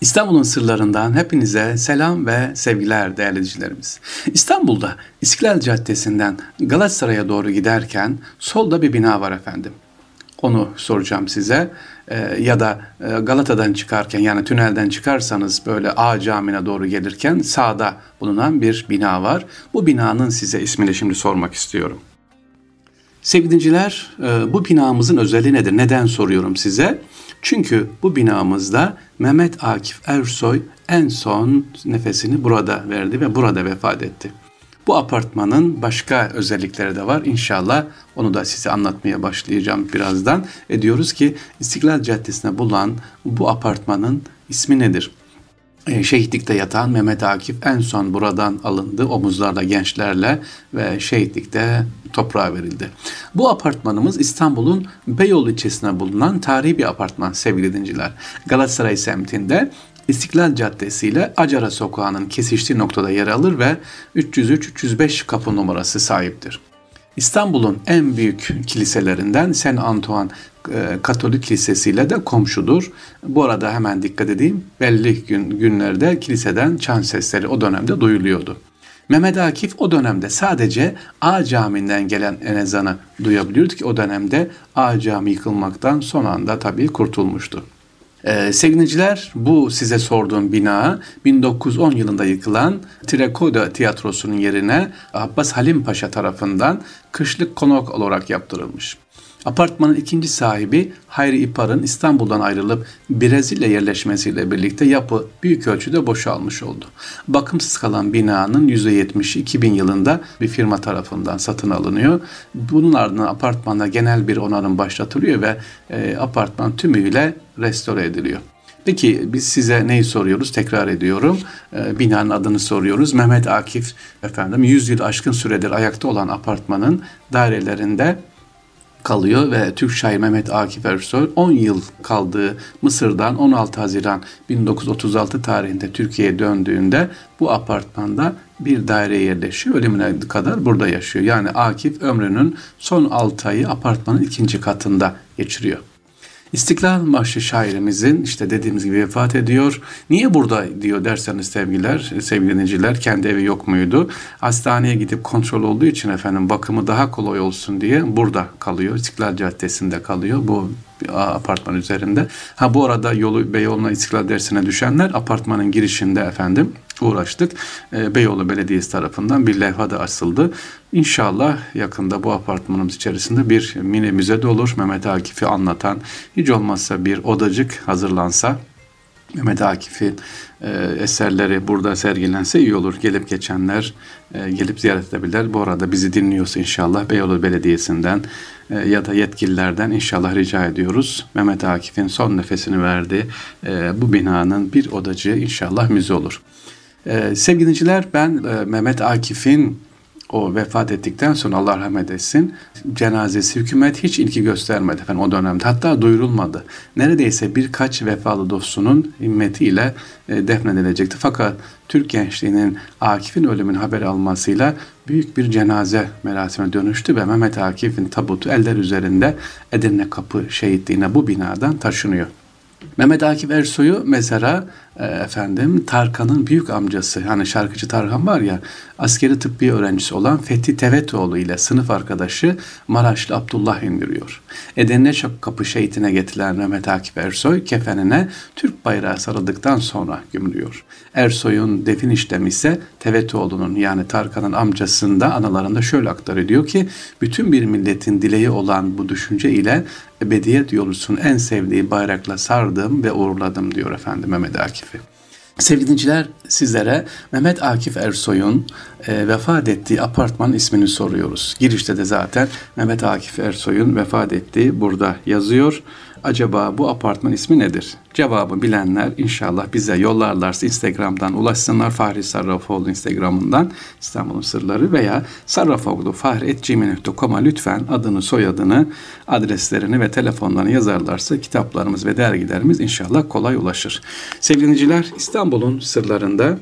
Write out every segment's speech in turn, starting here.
İstanbul'un sırlarından hepinize selam ve sevgiler değerli izleyicilerimiz. İstanbul'da İstiklal Caddesi'nden Galatasaray'a doğru giderken solda bir bina var efendim. Onu soracağım size. Ee, ya da e, Galata'dan çıkarken yani tünelden çıkarsanız böyle A camine doğru gelirken sağda bulunan bir bina var. Bu binanın size ismini şimdi sormak istiyorum. Sevgili dinciler, e, bu binamızın özelliği nedir? Neden soruyorum size? Çünkü bu binamızda Mehmet Akif Ersoy en son nefesini burada verdi ve burada vefat etti. Bu apartmanın başka özellikleri de var. İnşallah onu da size anlatmaya başlayacağım birazdan. E diyoruz ki İstiklal Caddesi'ne bulunan bu apartmanın ismi nedir? E, şehitlikte yatan Mehmet Akif en son buradan alındı omuzlarda gençlerle ve şehitlikte toprağa verildi. Bu apartmanımız İstanbul'un Beyoğlu ilçesine bulunan tarihi bir apartman sevgili dinciler. Galatasaray semtinde İstiklal Caddesi ile Acara Sokağı'nın kesiştiği noktada yer alır ve 303-305 kapı numarası sahiptir. İstanbul'un en büyük kiliselerinden Saint Antoine Katolik Kilisesi ile de komşudur. Bu arada hemen dikkat edeyim. Belli gün, günlerde kiliseden çan sesleri o dönemde duyuluyordu. Mehmet Akif o dönemde sadece A Camii'nden gelen ezanı duyabiliyordu ki o dönemde A Cami yıkılmaktan son anda tabii kurtulmuştu. Ee, sevgiliciler bu size sorduğum bina 1910 yılında yıkılan Tirakoda Tiyatrosu'nun yerine Abbas Halim Paşa tarafından kışlık konak olarak yaptırılmış. Apartmanın ikinci sahibi Hayri İpar'ın İstanbul'dan ayrılıp Brezilya yerleşmesiyle birlikte yapı büyük ölçüde boşalmış oldu. Bakımsız kalan binanın %70'i 2000 yılında bir firma tarafından satın alınıyor. Bunun ardından apartmanda genel bir onarım başlatılıyor ve e, apartman tümüyle restore ediliyor. Peki biz size neyi soruyoruz? Tekrar ediyorum. E, binanın adını soruyoruz. Mehmet Akif efendim 100 yıl aşkın süredir ayakta olan apartmanın dairelerinde kalıyor ve Türk şair Mehmet Akif Ersoy 10 yıl kaldığı Mısır'dan 16 Haziran 1936 tarihinde Türkiye'ye döndüğünde bu apartmanda bir daireye yerleşiyor. Ölümüne kadar burada yaşıyor. Yani Akif ömrünün son 6 ayı apartmanın ikinci katında geçiriyor. İstiklal Marşı şairimizin işte dediğimiz gibi vefat ediyor. Niye burada diyor derseniz sevgiler, sevgili dinleyiciler kendi evi yok muydu? Hastaneye gidip kontrol olduğu için efendim bakımı daha kolay olsun diye burada kalıyor. İstiklal Caddesi'nde kalıyor. Bu apartman üzerinde. Ha bu arada yolu Beyoğlu'na İstiklal dersine düşenler apartmanın girişinde efendim uğraştık. E, Beyoğlu Belediyesi tarafından bir levha da asıldı. İnşallah yakında bu apartmanımız içerisinde bir mini müze de olur. Mehmet Akif'i anlatan hiç olmazsa bir odacık hazırlansa Mehmet Akif'in e, eserleri burada sergilense iyi olur. Gelip geçenler e, gelip ziyaret edebilirler. Bu arada bizi dinliyorsa inşallah Beyoğlu Belediyesi'nden e, ya da yetkililerden inşallah rica ediyoruz. Mehmet Akif'in son nefesini verdi. E, bu binanın bir odacı inşallah müze olur. E, sevgili ben e, Mehmet Akif'in o vefat ettikten sonra Allah rahmet etsin cenazesi hükümet hiç ilgi göstermedi efendim o dönemde. Hatta duyurulmadı. Neredeyse birkaç vefalı dostunun himmetiyle e, defnedilecekti. Fakat Türk gençliğinin Akif'in ölümünün haberi almasıyla büyük bir cenaze merasimine dönüştü ve Mehmet Akif'in tabutu eller üzerinde Edirne Kapı şehitliğine bu binadan taşınıyor. Mehmet Akif Ersoy'u mezara e, efendim Tarkan'ın büyük amcası hani şarkıcı Tarkan var ya askeri tıbbi öğrencisi olan Fethi Tevetoğlu ile sınıf arkadaşı Maraşlı Abdullah indiriyor. Edirne Kapı şehitine getirilen Mehmet Akif Ersoy kefenine Türk bayrağı sarıldıktan sonra gömülüyor. Ersoy'un defin işlemi ise Tevetoğlu'nun yani Tarkan'ın amcasında analarında şöyle aktarıyor diyor ki bütün bir milletin dileği olan bu düşünce ile ebediyet yolusun en sevdiği bayrakla sardım ve uğurladım diyor efendim Mehmet Akif'i. Sevgili dinciler sizlere Mehmet Akif Ersoy'un e, vefat ettiği apartman ismini soruyoruz. Girişte de zaten Mehmet Akif Ersoy'un vefat ettiği burada yazıyor. Acaba bu apartman ismi nedir? Cevabı bilenler inşallah bize yollarlarsa Instagram'dan ulaşsınlar. Fahri Sarrafoğlu Instagram'ından İstanbul'un Sırları veya sarrafoğlu fahri.gmail.com'a lütfen adını, soyadını, adreslerini ve telefonlarını yazarlarsa kitaplarımız ve dergilerimiz inşallah kolay ulaşır. Sevgili İstanbul'un sırlarında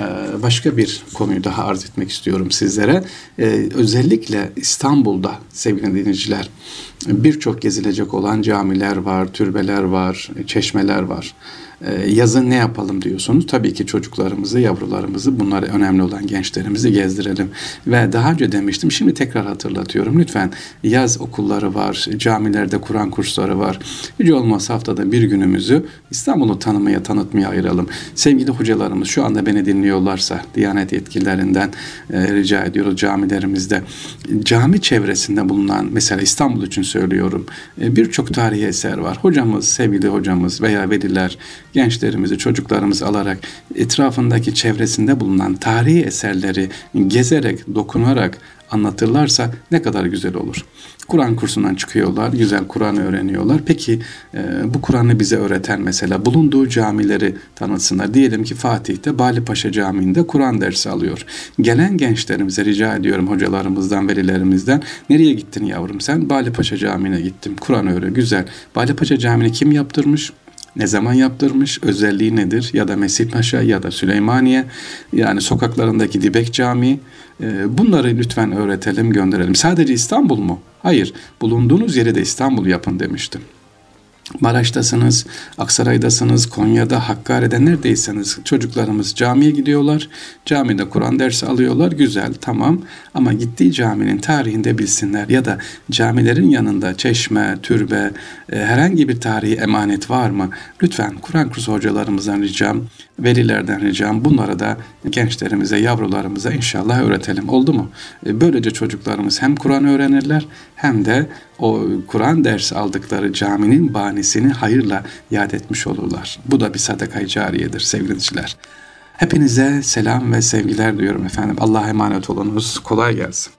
e, başka bir konuyu daha arz etmek istiyorum sizlere. Ee, özellikle İstanbul'da sevgili dinleyiciler birçok gezilecek olan camiler var, türbeler var, çeşmeler var. Ee, yazın ne yapalım diyorsunuz. Tabii ki çocuklarımızı, yavrularımızı, bunları önemli olan gençlerimizi gezdirelim. Ve daha önce demiştim, şimdi tekrar hatırlatıyorum. Lütfen yaz okulları var, camilerde Kur'an kursları var. Hiç olmazsa haftada bir günümüzü İstanbul'u tanımaya, tanıtmaya ayıralım. Sevgili hocalarımız şu anda beni dinliyorlarsa Diyanet yetkililerinden e, rica ediyoruz camilerimizde. Cami çevresinde bulunan, mesela İstanbul için söylüyorum, e, birçok tarihi eser var. Hocamız, sevgili hocamız veya veliler gençlerimizi, çocuklarımızı alarak etrafındaki çevresinde bulunan tarihi eserleri gezerek, dokunarak anlatırlarsa ne kadar güzel olur. Kur'an kursundan çıkıyorlar, güzel Kur'an öğreniyorlar. Peki e, bu Kur'an'ı bize öğreten mesela bulunduğu camileri tanıtsınlar. Diyelim ki Fatih'te Bali Paşa Camii'nde Kur'an dersi alıyor. Gelen gençlerimize rica ediyorum hocalarımızdan, velilerimizden. Nereye gittin yavrum sen? Bali Paşa Camii'ne gittim. Kur'an öğren. Güzel. Bali Paşa Camii'ni kim yaptırmış? Ne zaman yaptırmış, özelliği nedir ya da Mesih Paşa ya da Süleymaniye yani sokaklarındaki Dibek Camii e, bunları lütfen öğretelim gönderelim. Sadece İstanbul mu? Hayır bulunduğunuz yeri de İstanbul yapın demiştim. Maraş'tasınız, Aksaray'dasınız, Konya'da, Hakkari'de neredeyseniz çocuklarımız camiye gidiyorlar. Camide Kur'an dersi alıyorlar. Güzel, tamam. Ama gittiği caminin tarihinde bilsinler ya da camilerin yanında çeşme, türbe, e, herhangi bir tarihi emanet var mı? Lütfen Kur'an kursu hocalarımızdan ricam, velilerden ricam bunları da gençlerimize, yavrularımıza inşallah öğretelim. Oldu mu? E, böylece çocuklarımız hem Kur'an öğrenirler hem de o Kur'an dersi aldıkları caminin bahanesini hayırla yad etmiş olurlar. Bu da bir sadaka cariyedir sevgili dinleyiciler. Hepinize selam ve sevgiler diyorum efendim. Allah'a emanet olunuz. Kolay gelsin.